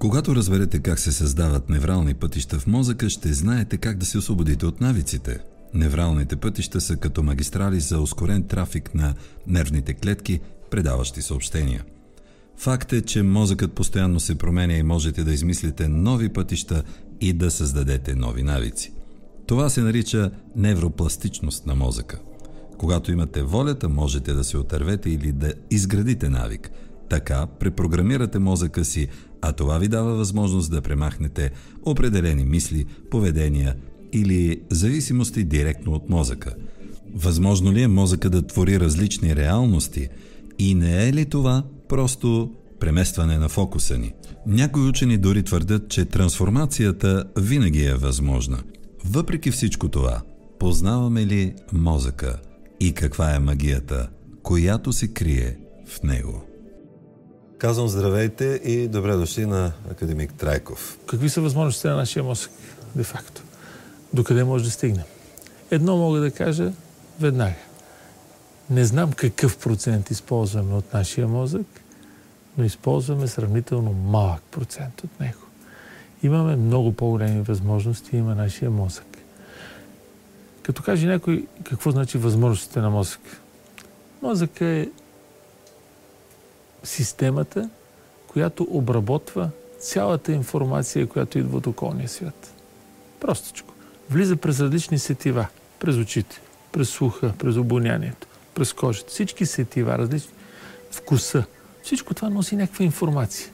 Когато разберете как се създават неврални пътища в мозъка, ще знаете как да се освободите от навиците. Невралните пътища са като магистрали за ускорен трафик на нервните клетки, предаващи съобщения. Факт е, че мозъкът постоянно се променя и можете да измислите нови пътища и да създадете нови навици. Това се нарича невропластичност на мозъка. Когато имате волята, можете да се отървете или да изградите навик. Така препрограмирате мозъка си, а това ви дава възможност да премахнете определени мисли, поведения или зависимости директно от мозъка. Възможно ли е мозъка да твори различни реалности и не е ли това просто преместване на фокуса ни? Някои учени дори твърдят, че трансформацията винаги е възможна. Въпреки всичко това, познаваме ли мозъка и каква е магията, която се крие в него? Казвам здравейте и добре дошли на академик Трайков. Какви са възможностите на нашия мозък, де-факто? Докъде може да стигне? Едно мога да кажа веднага. Не знам какъв процент използваме от нашия мозък, но използваме сравнително малък процент от него. Имаме много по-големи възможности, има нашия мозък. Като каже някой какво значи възможностите на мозък. Мозъка е системата, която обработва цялата информация, която идва от околния свят. Простичко. Влиза през различни сетива. През очите, през слуха, през обонянието, през кожата. Всички сетива, различни. Вкуса. Всичко това носи някаква информация.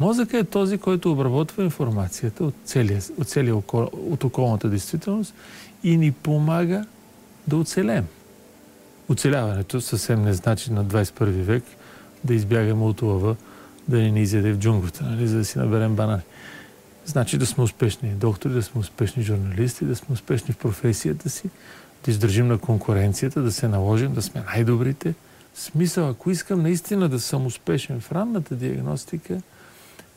Мозъка е този, който обработва информацията от, целия, от, целия окол, от околната действителност и ни помага да оцелем. Оцеляването съвсем не значи на 21 век да избягаме от лъва, да не ни изяде в джунглата, нали, за да си наберем банани. Значи да сме успешни доктори, да сме успешни журналисти, да сме успешни в професията си, да издържим на конкуренцията, да се наложим, да сме най-добрите. Смисъл, ако искам наистина да съм успешен в ранната диагностика,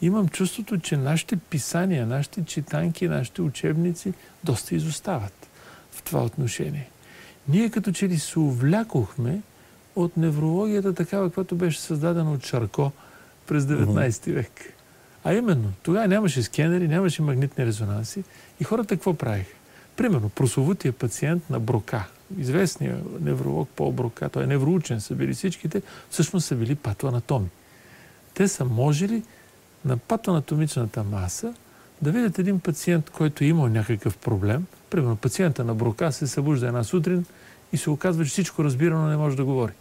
имам чувството, че нашите писания, нашите читанки, нашите учебници доста изостават в това отношение. Ние като че ли се увлякохме от неврологията такава, която беше създадена от Шарко през 19 век. А именно, тогава нямаше скенери, нямаше магнитни резонанси и хората какво правиха? Примерно, прословутия пациент на Брока, известният невролог Пол Брока, той е невроучен, са били всичките, всъщност са били патоанатоми. Те са можели на патоанатомичната маса да видят един пациент, който е имал някакъв проблем. Примерно, пациента на Брока се събужда една сутрин и се оказва, че всичко разбира, но не може да говори.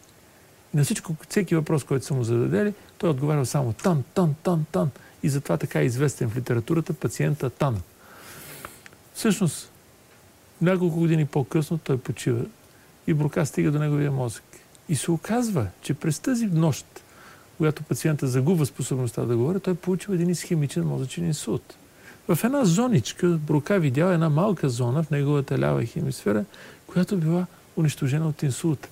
На всичко, всеки въпрос, който са му зададели, той отговарял само тан, тан, тан, тан. И затова така е известен в литературата пациента Тан. Всъщност, няколко години по-късно той почива и брока стига до неговия мозък. И се оказва, че през тази нощ, когато пациента загубва способността да говори, той получил един изхемичен мозъчен инсулт. В една зоничка Брока видял една малка зона в неговата лява хемисфера, която била унищожена от инсулта.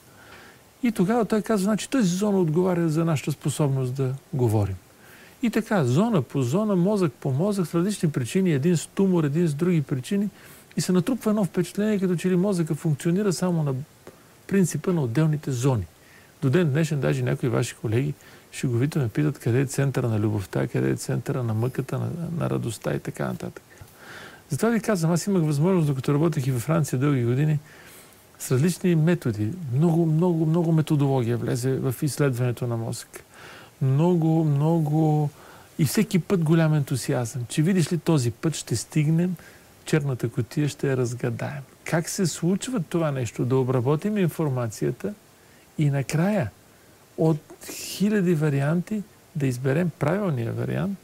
И тогава той казва, значи тази зона отговаря за нашата способност да говорим. И така, зона по зона, мозък по мозък, с различни причини, един с тумор, един с други причини, и се натрупва едно впечатление, като че ли мозъка функционира само на принципа на отделните зони. До ден днешен даже някои ваши колеги го ме питат къде е центъра на любовта, къде е центъра на мъката, на, на радостта и така нататък. Затова ви казвам, аз имах възможност, докато работех и във Франция дълги години, с различни методи. Много, много, много методология влезе в изследването на мозъка. Много, много и всеки път голям ентусиазъм, че видиш ли този път ще стигнем, черната котия ще я разгадаем. Как се случва това нещо? Да обработим информацията и накрая от хиляди варианти да изберем правилния вариант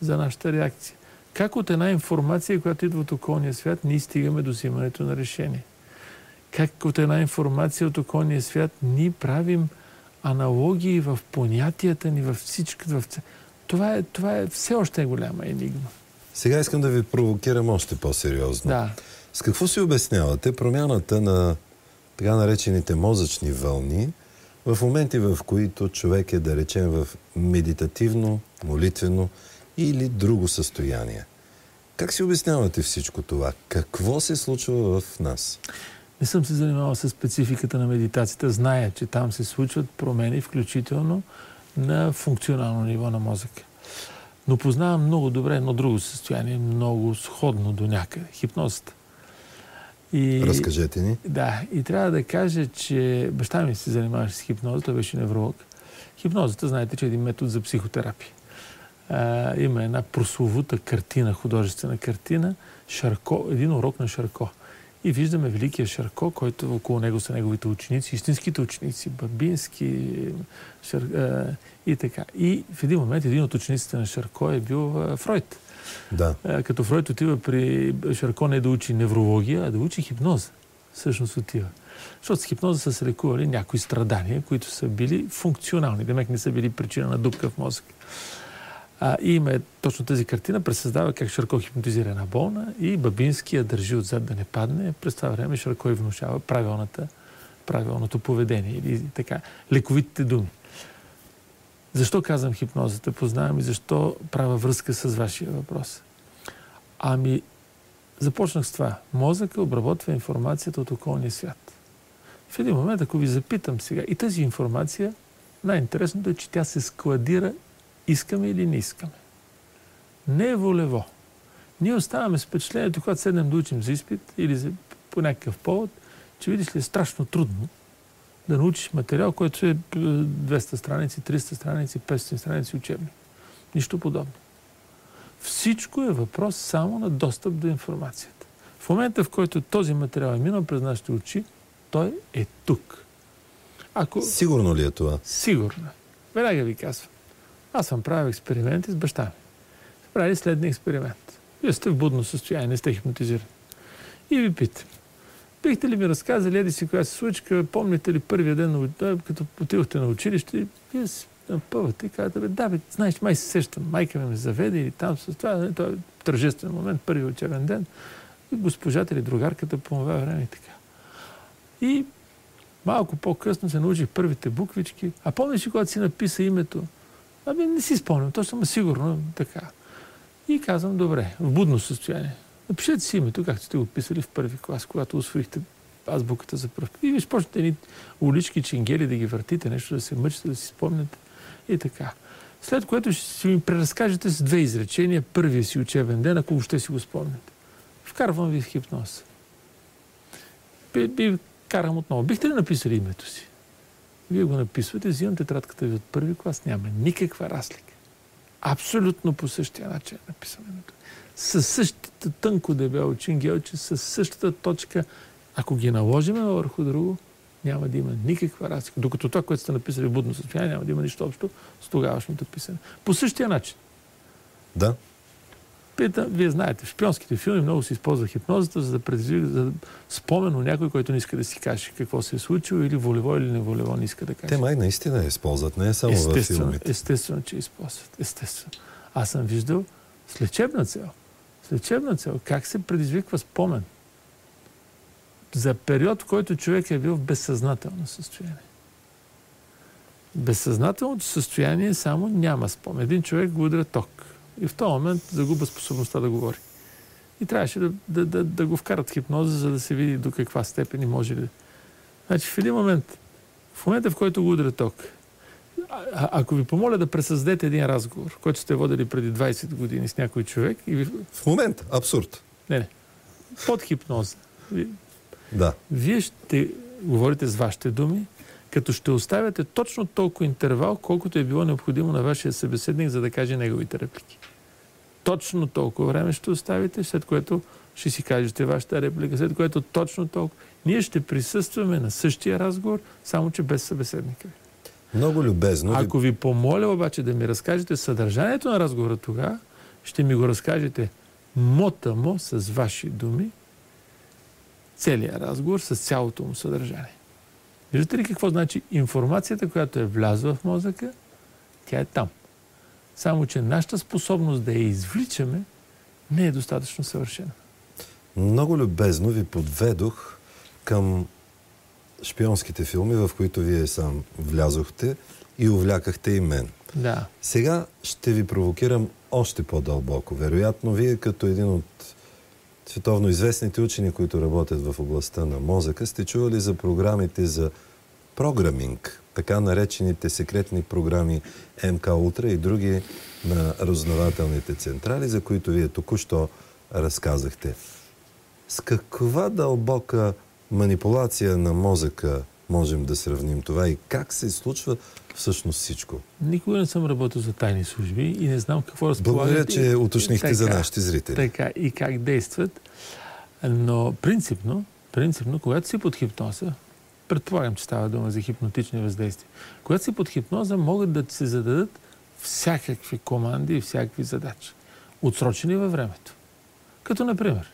за нашата реакция. Как от една информация, която идва от околния свят, ние стигаме до взимането на решение? Как от една информация от околния свят ние правим аналогии в понятията ни, във всички. В... Това, е, това е все още е голяма енигма. Сега искам да ви провокирам още по-сериозно. Да. С какво си обяснявате промяната на така наречените мозъчни вълни в моменти, в които човек е, да речем, в медитативно, молитвено или друго състояние? Как си обяснявате всичко това? Какво се случва в нас? Не съм се занимавал с спецификата на медитацията. Зная, че там се случват промени, включително на функционално ниво на мозъка. Но познавам много добре едно друго състояние, много сходно до някъде. Хипнозата. И, Разкажете ни. Да, и трябва да кажа, че баща ми се занимаваше с хипноза, той беше невролог. Хипнозата, знаете, че е един метод за психотерапия. А, има една прословута картина, художествена картина, Шарко, един урок на Шарко. И виждаме великия Шарко, който около него са неговите ученици, истинските ученици, Бабински Шар, а, и така. И в един момент един от учениците на Шарко е бил а, Фройд. Да. А, като Фройд отива при Шарко не да учи неврология, а да учи хипноза. Всъщност отива. Защото с хипноза са се лекували някои страдания, които са били функционални. Демек не са били причина на дупка в мозък. А, и има точно тази картина, пресъздава как Шарко хипнотизира една болна и Бабински я държи отзад да не падне. През това време Шарко и внушава правилната, правилното поведение или така, лековитите думи. Защо казвам хипнозата? Познавам и защо правя връзка с вашия въпрос. Ами, започнах с това. Мозъка обработва информацията от околния свят. В един момент, ако ви запитам сега, и тази информация, най-интересното е, че тя се складира искаме или не искаме. Не е волево. Ние оставаме с впечатлението, когато седнем да учим за изпит или за, по някакъв повод, че видиш ли е страшно трудно да научиш материал, който е 200 страници, 300 страници, 500 страници учебни. Нищо подобно. Всичко е въпрос само на достъп до информацията. В момента, в който този материал е минал през нашите очи, той е тук. Ако... Сигурно ли е това? Сигурно. Веднага ви казвам. Аз съм правил експерименти с баща ми. Прави следния експеримент. Вие сте в будно състояние, не сте хипнотизирани. И ви питам. Бихте ли ми разказали, еди си коя се случка, помните ли първия ден, като отидохте на училище, и вие се напъвате и казвате, бе, да, бе, знаеш, май се сещам, майка ми ме заведе или там с това, не, това е тържествен момент, първи учебен ден. И госпожата или другарката по това време и така. И малко по-късно се научих първите буквички. А помниш ли, когато си написа името? Ами не си спомням, точно, ма сигурно така. И казвам, добре, в будно състояние. Напишете си името, както сте го писали в първи клас, когато освоихте азбуката за пръв. И ви почнете едни улички, чингели да ги въртите, нещо да се мъчите, да си спомняте. И така. След което ще ми преразкажете с две изречения първия си учебен ден, ако въобще си го спомняте. Вкарвам ви в хипноз. Би, би карам отново. Бихте ли написали името си? Вие го написвате, взимам тетрадката ви от първи клас, няма никаква разлика. Абсолютно по същия начин е написано. Със същата тънко дебело чингелче, със същата точка. Ако ги наложиме върху друго, няма да има никаква разлика. Докато това, което сте написали в будно състояние, няма да има нищо общо с тогавашното писане. По същия начин. Да. Питам, вие знаете, в шпионските филми много се използва хипнозата, за да предизвика за да спомен някой, който не иска да си каже какво се е случило или волево или неволево не иска да каже. Те май наистина използват, не е само в филмите. Естествено, че използват. Естествено. Аз съм виждал с лечебна цел. С лечебна цел. Как се предизвиква спомен? За период, в който човек е бил в безсъзнателно състояние. Безсъзнателното състояние само няма спомен. Един човек го удря ток и в този момент загуба способността да говори. И трябваше да, да, да, да го вкарат хипноза, за да се види до каква степен и може ли. Значи в един момент, в момента в който го удря ток, а, ако ви помоля да пресъздадете един разговор, който сте водили преди 20 години с някой човек и ви... В момент, абсурд. Не, не. Под хипноза. Да. Вие ще говорите с вашите думи, като ще оставяте точно толкова интервал, колкото е било необходимо на вашия събеседник, за да каже неговите реплики. Точно толкова време ще оставите, след което ще си кажете вашата реплика, след което точно толкова. Ние ще присъстваме на същия разговор, само че без събеседника ви. Много любезно. Ако ви помоля обаче да ми разкажете съдържанието на разговора тогава, ще ми го разкажете мотамо с ваши думи, целият разговор с цялото му съдържание. Виждате ли какво значи информацията, която е влязла в мозъка, тя е там. Само, че нашата способност да я извличаме не е достатъчно съвършена. Много любезно ви подведох към шпионските филми, в които вие сам влязохте и увлякахте и мен. Да. Сега ще ви провокирам още по-дълбоко. Вероятно, вие като един от световно известните учени, които работят в областта на мозъка, сте чували за програмите за програминг. така наречените секретни програми МК Ултра и други на разузнавателните централи, за които вие току-що разказахте. С каква дълбока манипулация на мозъка можем да сравним това и как се случва всъщност всичко? Никога не съм работил за тайни служби и не знам какво разполагат. Благодаря, че уточнихте така, за нашите зрители. Така и как действат. Но принципно, принципно, когато си под хипноза, предполагам, че става дума за хипнотични въздействия, когато си под хипноза, могат да ти се зададат всякакви команди и всякакви задачи. Отсрочени във времето. Като, например,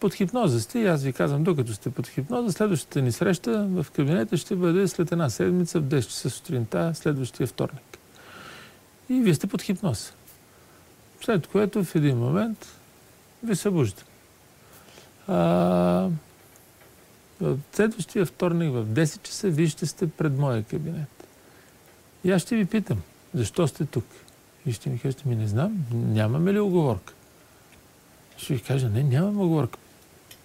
под хипноза сте и аз ви казвам, докато сте под хипноза, следващата ни среща в кабинета ще бъде след една седмица в 10 часа сутринта, следващия вторник. И вие сте под хипноза. След което в един момент ви събуждам. А, в следващия вторник в 10 часа вие ще сте пред моя кабинет. И аз ще ви питам, защо сте тук? И ще ми кажете, ми не знам, нямаме ли оговорка? Ще ви кажа, не, нямаме оговорка.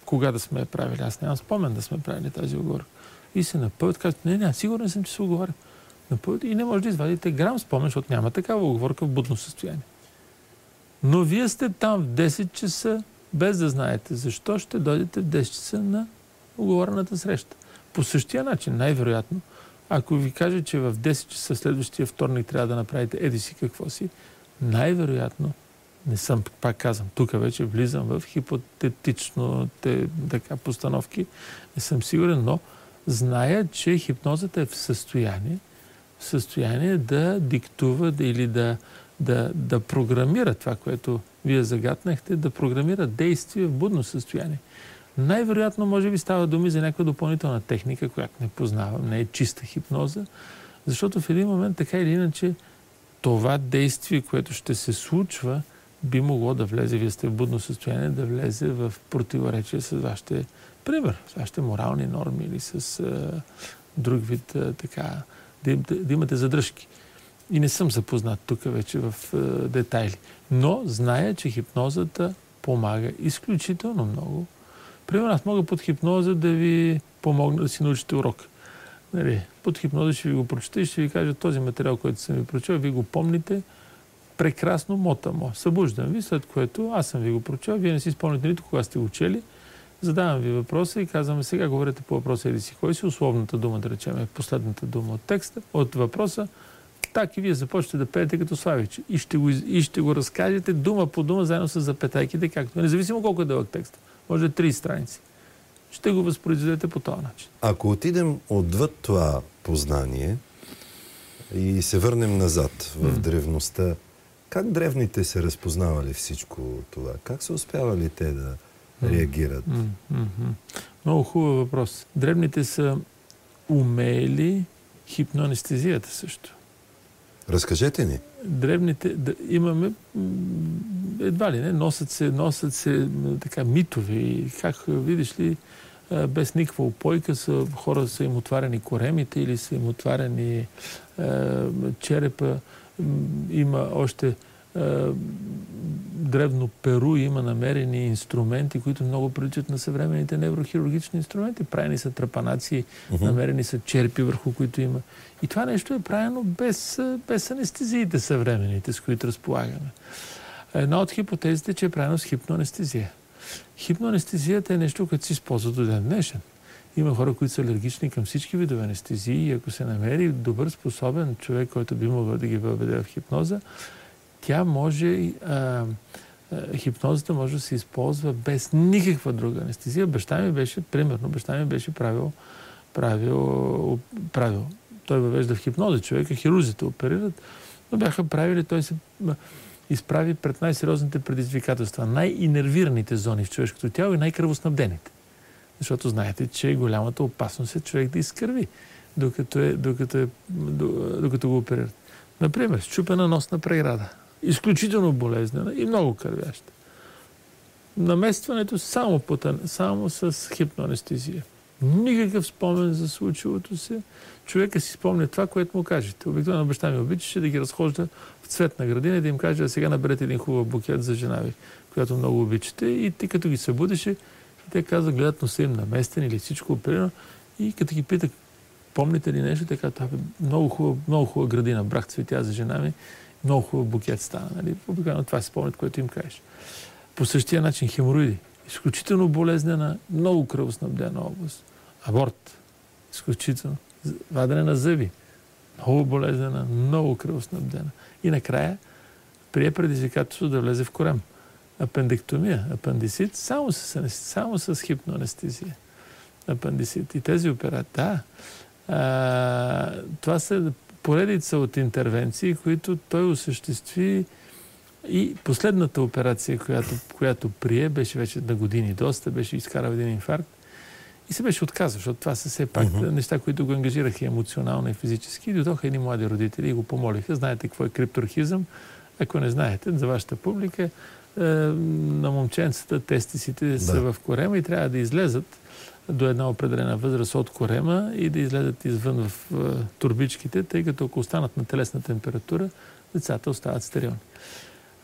Кога да сме я правили? Аз нямам спомен да сме правили тази оговорка. И се напъват, казват, не, не, сигурен съм, че се оговаря. Напъват и не може да извадите грам спомен, защото няма такава оговорка в будно състояние. Но вие сте там в 10 часа, без да знаете защо ще дойдете в 10 часа на оговорената среща. По същия начин, най-вероятно, ако ви кажа, че в 10 часа следващия вторник трябва да направите еди си какво си, най-вероятно, не съм, пак казвам, тук вече влизам в хипотетично те, така, постановки, не съм сигурен, но зная, че хипнозата е в състояние, в състояние да диктува да, или да, да, да програмира това, което вие загатнахте, да програмира действие в будно състояние. Най-вероятно, може би, става думи за някаква допълнителна техника, която не познавам, не е чиста хипноза, защото в един момент, така или иначе, това действие, което ще се случва, би могло да влезе, вие сте в будно състояние, да влезе в противоречие с вашите, пример, с вашите морални норми или с а, друг вид а, така, да, да, имате задръжки. И не съм запознат тук вече в а, детайли. Но зная, че хипнозата помага изключително много Примерно аз мога под хипноза да ви помогна да си научите урок. Нали, под хипноза ще ви го прочета и ще ви кажа този материал, който съм ви прочел, вие го помните прекрасно мота му. Събуждам ви, след което аз съм ви го прочел, вие не си спомните нито кога сте го чели, задавам ви въпроса и казвам, сега говорите по въпроса или си кой си, условната дума, да речем, е последната дума от текста, от въпроса, так и вие започвате да пеете като Славич. И ще го, и ще го разкажете дума по дума, заедно с запетайките, както независимо колко е дълъг текст може три страници. Ще го възпроизведете по този начин. Ако отидем отвъд това познание и се върнем назад в mm. древността, как древните се разпознавали всичко това? Как са успявали те да реагират? Много хубав въпрос. Древните са умели хипноанестезията също. Разкажете ни. Древните, да, имаме едва ли не, носят се, носят се така митови. Как видиш ли, без никаква опойка са, хора са им отварени коремите или са им отварени е, черепа. Има още древно Перу има намерени инструменти, които много приличат на съвременните неврохирургични инструменти. Правени са трапанации, uh-huh. намерени са черпи, върху които има. И това нещо е правено без, без анестезиите съвременните, с които разполагаме. Една от хипотезите е, че е правено с хипноанестезия. Хипноанестезията е нещо, което се използва до ден днешен. Има хора, които са алергични към всички видове анестезии и ако се намери добър, способен човек, който би могъл да ги въведе в хипноза, тя може, а, а, хипнозата може да се използва без никаква друга анестезия. Баща ми беше, примерно, баща ми беше правил, правил, правил. Той въвежда в хипноза човека, хирурзите оперират, но бяха правили, той се изправи пред най-сериозните предизвикателства, най-инервираните зони в човешкото тяло и най-кръвоснабдените. Защото знаете, че голямата опасност е човек да изкърви, докато, е, докато, е, докато го оперират. Например, щупена носна преграда изключително болезнена и много кървяща. Наместването само, потън, само с хипноанестезия. Никакъв спомен за случилото се. Човека си спомня това, което му кажете. Обикновено баща ми обичаше да ги разхожда в цветна градина и да им каже, а сега наберете един хубав букет за жена ви, която много обичате. И ти като ги събудеше, те каза, гледат носа им наместен или всичко оперирано. И като ги пита, помните ли нещо така? Това бе много хубава, много хубава градина. Брах цветя за жена ми. Много хубав букет стана. Нали? Обикновено това се спомнят, което им кажеш. По същия начин хемороиди. Изключително болезнена, много кръвоснабдена област. Аборт. Изключително. Вадене на зъби. Много болезнена, много кръвоснабдена. И накрая прие предизвикателство да влезе в корем. Апендектомия, апендисит, само с, само с хипноанестезия. Апендисит. И тези операции, да. А, това са поредица от интервенции, които той осъществи и последната операция, която, която прие, беше вече на години доста, беше изкарал един инфаркт и се беше отказал, защото това са все пак uh-huh. неща, които го ангажираха емоционално и физически. И дойдоха едни млади родители и го помолиха. Знаете какво е крипторхизъм? Ако не знаете, за вашата публика, на момченцата тестисите да. са в корема и трябва да излезат до една определена възраст от корема и да излезат извън в е, турбичките, тъй като ако останат на телесна температура, децата остават стерилни.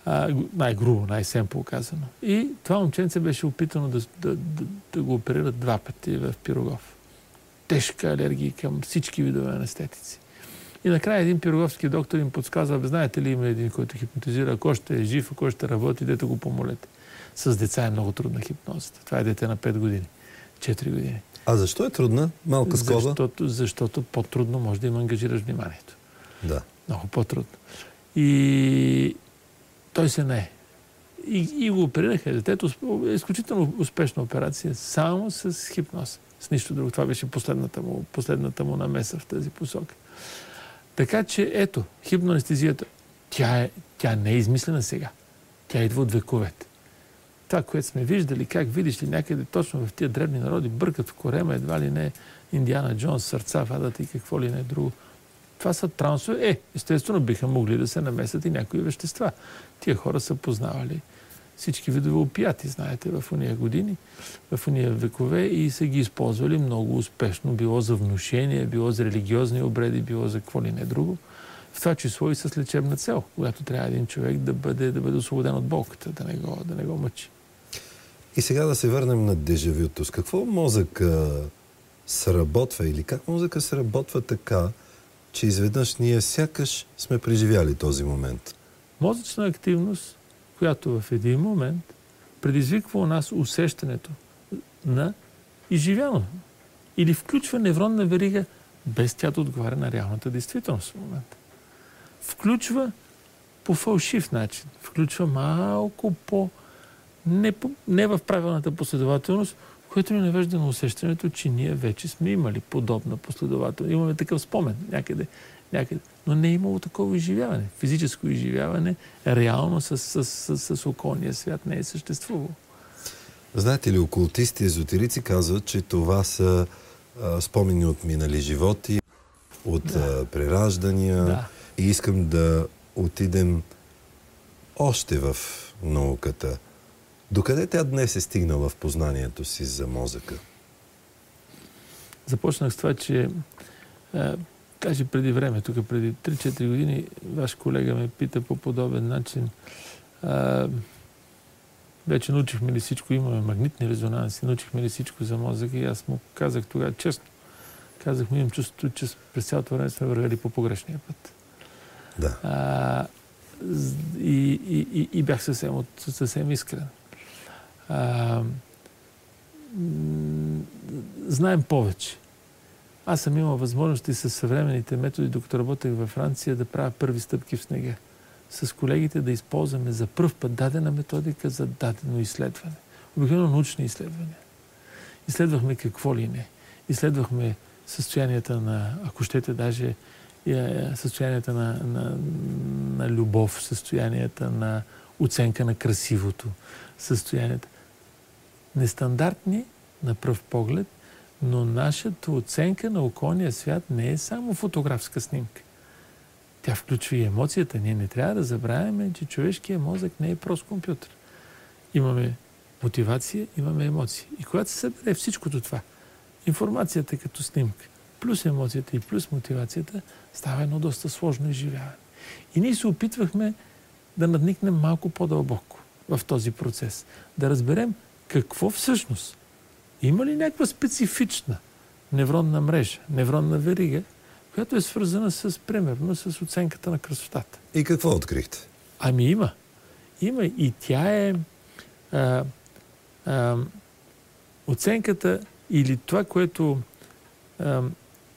А, най-грубо, най-семпо казано. И това момченце беше опитано да, да, да, да го оперират два пъти в Пирогов. Тежка алергия към всички видове анестетици. И накрая един пироговски доктор им подсказва, знаете ли, има един, който хипнотизира, ако ще е жив, ако ще работи, дете го помолете. С деца е много трудна хипнозата. Това е дете на 5 години, 4 години. А защо е трудна? Малка скоба? Защото, защото по-трудно може да им ангажираш вниманието. Да. Много по-трудно. И той се не е. И, и го оперираха. Детето е изключително успешна операция, само с хипноз. С нищо друго. Това беше последната му, последната му намеса в тази посока. Така че, ето, хипноанестезията, тя, е, тя не е измислена сега. Тя идва от вековете. Това, което сме виждали, как видиш ли някъде точно в тия дребни народи, бъркат в корема, едва ли не Индиана Джонс, сърца вадата и какво ли не друго. Това са трансове. Е, естествено биха могли да се намесят и някои вещества. Тия хора са познавали всички видове опияти, знаете, в уния години, в уния векове и са ги използвали много успешно. Било за внушение, било за религиозни обреди, било за какво ли не друго. В това число и с лечебна цел, когато трябва един човек да бъде, да бъде освободен от болката, да не го, да не го мъчи. И сега да се върнем на дежавюто. С какво мозъка сработва или как мозъка сработва така, че изведнъж ние сякаш сме преживяли този момент? Мозъчна активност която в един момент предизвиква у нас усещането на изживяно. Или включва невронна верига, без тя да отговаря на реалната действителност в момента. Включва по фалшив начин. Включва малко по... Не, по, не в правилната последователност, което ни навежда на усещането, че ние вече сме имали подобна последователност. Имаме такъв спомен някъде някъде. Но не е имало такова изживяване. Физическо изживяване реално с, с, с, с околния свят не е съществувало. Знаете ли, окултисти, езотерици казват, че това са а, спомени от минали животи, от да. а, прераждания. Да. И искам да отидем още в науката. Докъде тя днес е стигнала в познанието си за мозъка? Започнах с това, че Каже преди време, тук преди 3-4 години, ваш колега ме пита по подобен начин. А, вече научихме ли всичко, имаме магнитни резонанси, научихме ли всичко за мозъка и аз му казах тогава честно. Казах му, имам чувството, че през цялото време сме вървели по погрешния път. Да. А, и, и, и, и бях съвсем, от, съвсем искрен. А, знаем повече. Аз съм имал възможности с съвременните методи, докато работех във Франция, да правя първи стъпки в снега. С колегите да използваме за първ път дадена методика за дадено изследване. Обикновено научни изследвания. Изследвахме какво ли не. Изследвахме състоянията на, ако щете, даже е, състоянията на, на, на любов, състоянията на оценка на красивото, състоянията. Нестандартни на пръв поглед – но нашата оценка на околния свят не е само фотографска снимка. Тя включва и емоцията. Ние не трябва да забравяме, че човешкият мозък не е прост компютър. Имаме мотивация, имаме емоции. И когато се събере всичкото това, информацията като снимка, плюс емоцията и плюс мотивацията, става едно доста сложно изживяване. И ние се опитвахме да надникнем малко по-дълбоко в този процес. Да разберем какво всъщност има ли някаква специфична невронна мрежа, невронна верига, която е свързана с, примерно, с оценката на красотата. И какво открихте? Ами има. Има и тя е а, а, оценката или това, което а,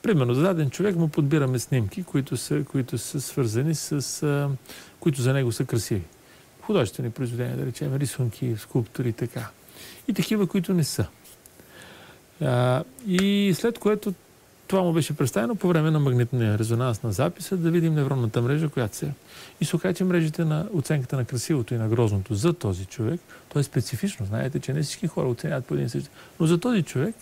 примерно за даден човек му подбираме снимки, които са, които са свързани с... А, които за него са красиви. Художествени произведения, да речем, рисунки, скулптури и така. И такива, които не са. А, и след което това му беше представено по време на магнитния резонанс на записа, да видим невронната мрежа, която се... И се оказа, че мрежите на оценката на красивото и на грозното за този човек, то е специфично. Знаете, че не всички хора оценяват по един същи. Но за този човек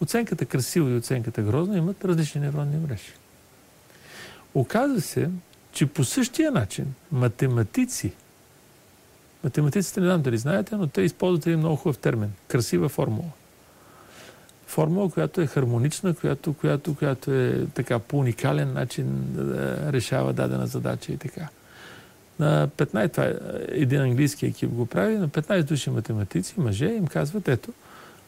оценката красиво и оценката грозно имат различни невронни мрежи. Оказва се, че по същия начин математици, математиците не знам дали знаете, но те използват един много хубав термин – красива формула – формула, която е хармонична, която, която, която е така по уникален начин да решава дадена задача и така. На 15, това е един английски екип го прави, на 15 души математици, мъже, им казват, ето,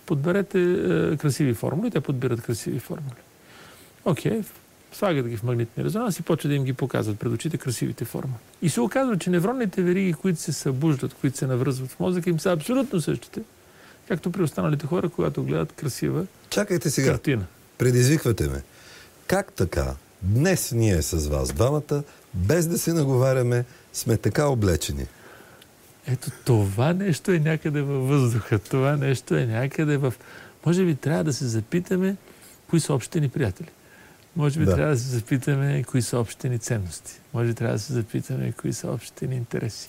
подберете е, красиви формули, те подбират красиви формули. Окей, okay, слагат ги в магнитни резонанс и почва да им ги показват пред очите красивите формули. И се оказва, че невронните вериги, които се събуждат, които се навръзват в мозъка, им са абсолютно същите както при останалите хора, когато гледат красива Чакайте сега. картина. Предизвиквате ме. Как така? Днес ние с вас двамата, без да се наговаряме, сме така облечени. Ето това нещо е някъде във въздуха. Това нещо е някъде в... Може би трябва да се запитаме кои са общите ни приятели. Може би да. трябва да се запитаме кои са общите ни ценности. Може би трябва да се запитаме кои са общите ни интереси.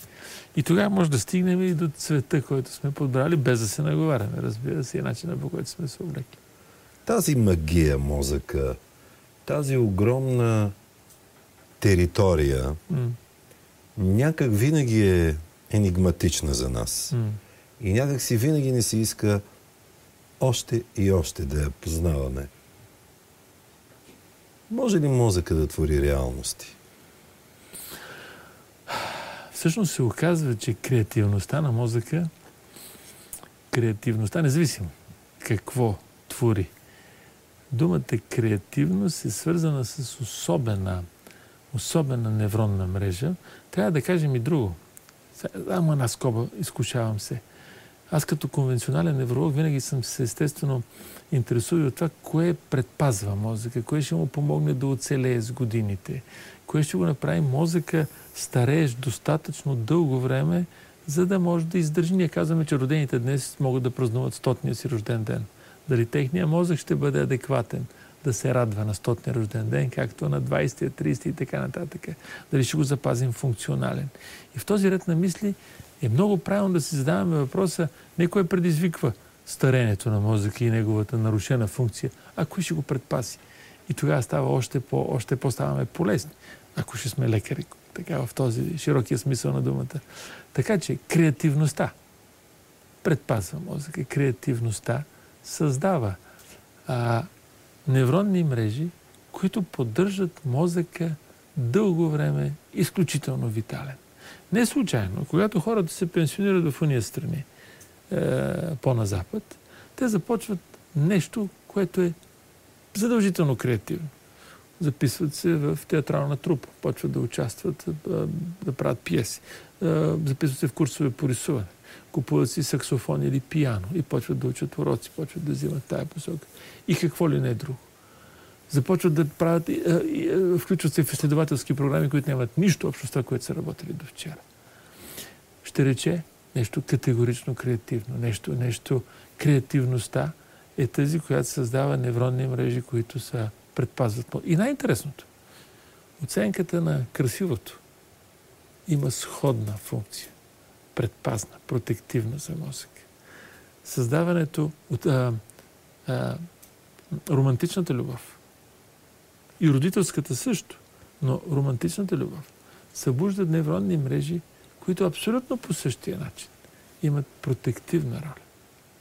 И тогава може да стигнем и до цвета, който сме подбрали, без да се наговаряме, разбира се, и начина по който сме се облекли. Тази магия мозъка, тази огромна територия, mm. някак винаги е енигматична за нас. Mm. И някак си винаги не се иска още и още да я познаваме. Може ли мозъка да твори реалности? Всъщност се оказва, че креативността на мозъка, креативността, независимо какво твори, думата креативност е свързана с особена, особена невронна мрежа. Трябва да кажем и друго. Ама една скоба, изкушавам се. Аз като конвенционален невролог винаги съм се естествено интересува от това, кое предпазва мозъка, кое ще му помогне да оцелее с годините, кое ще го направи мозъка старееш достатъчно дълго време, за да може да издържи. Ние казваме, че родените днес могат да празнуват стотния си рожден ден. Дали техния мозък ще бъде адекватен да се радва на стотния рожден ден, както на 20 30 и така нататък. Дали ще го запазим функционален. И в този ред на мисли е много правилно да си задаваме въпроса не кой предизвиква старението на мозъка и неговата нарушена функция, а кой ще го предпаси. И тогава става още, по, още по-ставаме полезни, ако ще сме лекари, така в този широкия смисъл на думата. Така че креативността предпазва мозъка. Креативността създава а, невронни мрежи, които поддържат мозъка дълго време изключително витален. Не случайно, когато хората се пенсионират в уния страни е, по-на те започват нещо, което е задължително креативно. Записват се в театрална трупа, почват да участват, да правят пиеси. Записват се в курсове по рисуване. Купуват си саксофон или пиано и почват да учат уроци, почват да взимат тая посока. И какво ли не е друго. Започват да правят, включват се в изследователски програми, които нямат нищо общо с това, което са работили до вчера. Ще рече нещо категорично креативно, нещо, нещо креативността е тази, която създава невронни мрежи, които са предпазват. И най-интересното, оценката на красивото има сходна функция. Предпазна, протективна за мозък. Създаването от а, а, романтичната любов и родителската също, но романтичната любов събуждат невронни мрежи, които абсолютно по същия начин имат протективна роля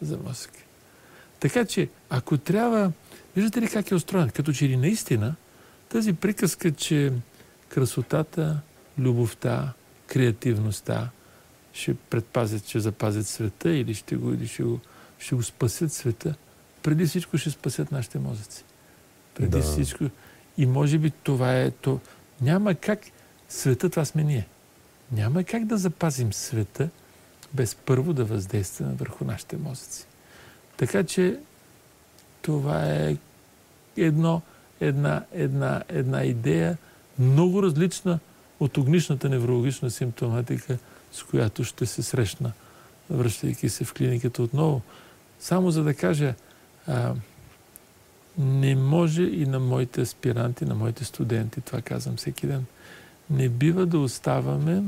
за мозъка. Така че, ако трябва Виждате ли как е устроен? Като че ли наистина тази приказка, че красотата, любовта, креативността ще предпазят, ще запазят света или ще го, или ще го, ще го спасят света, преди всичко ще спасят нашите мозъци. Преди Да. всичко. И може би това е то. Няма как света, това сме ние. Няма как да запазим света без първо да въздействаме върху нашите мозъци. Така че това е едно, една, една, една идея, много различна от огнишната неврологична симптоматика, с която ще се срещна, връщайки се в клиниката отново. Само за да кажа, а, не може и на моите аспиранти, на моите студенти, това казвам всеки ден, не бива да оставаме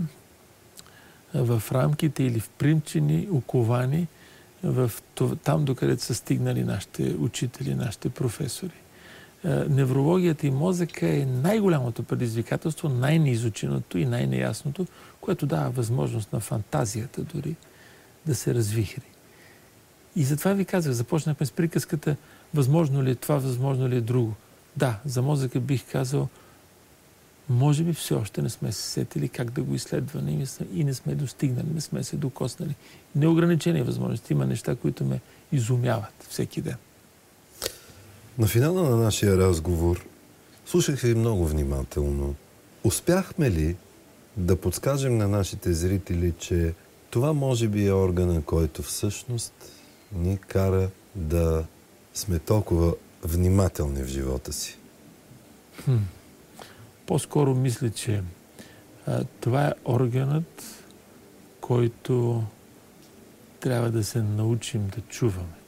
в рамките или в примчени, оковани в там, докъдето са стигнали нашите учители, нашите професори. Неврологията и мозъка е най-голямото предизвикателство, най-неизученото и най-неясното, което дава възможност на фантазията дори да се развихри. И затова ви казах, започнахме с приказката, възможно ли е това, възможно ли е друго. Да, за мозъка бих казал, може би все още не сме се сетили как да го изследваме и не сме- достигнали, не сме се докоснали. Неограничени възможности. Има неща, които ме изумяват всеки ден. На финала на нашия разговор слушах ви много внимателно. Успяхме ли да подскажем на нашите зрители, че това може би е органа, който всъщност ни кара да сме толкова внимателни в живота си? Хм. По-скоро мисля, че а, това е органът, който трябва да се научим да чуваме.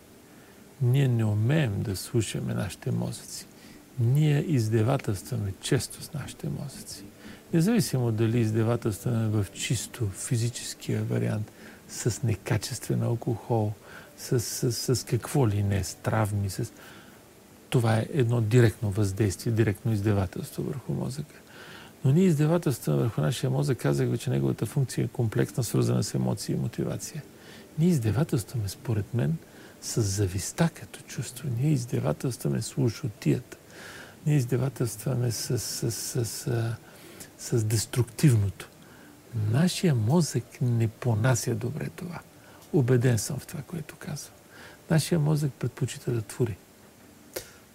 Ние не умеем да слушаме нашите мозъци. Ние издевателстваме често с нашите мозъци. Независимо дали издевателстваме в чисто физическия вариант, с некачествен алкохол, с, с, с какво ли не, с травми, с... Това е едно директно въздействие, директно издевателство върху мозъка. Но ние издевателстваме върху нашия мозък, казах ви, че неговата функция е комплексна, свързана с емоции и мотивация. Ние издевателстваме, според мен, с зависта като чувство. Ние издевателстваме с лошотията. Ние издевателстваме с, с, с, с, с деструктивното. Нашия мозък не понася добре това. Убеден съм в това, което казвам. Нашия мозък предпочита да твори.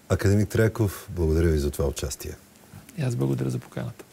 Академик Треков, благодаря ви за това участие. И аз благодаря за поканата.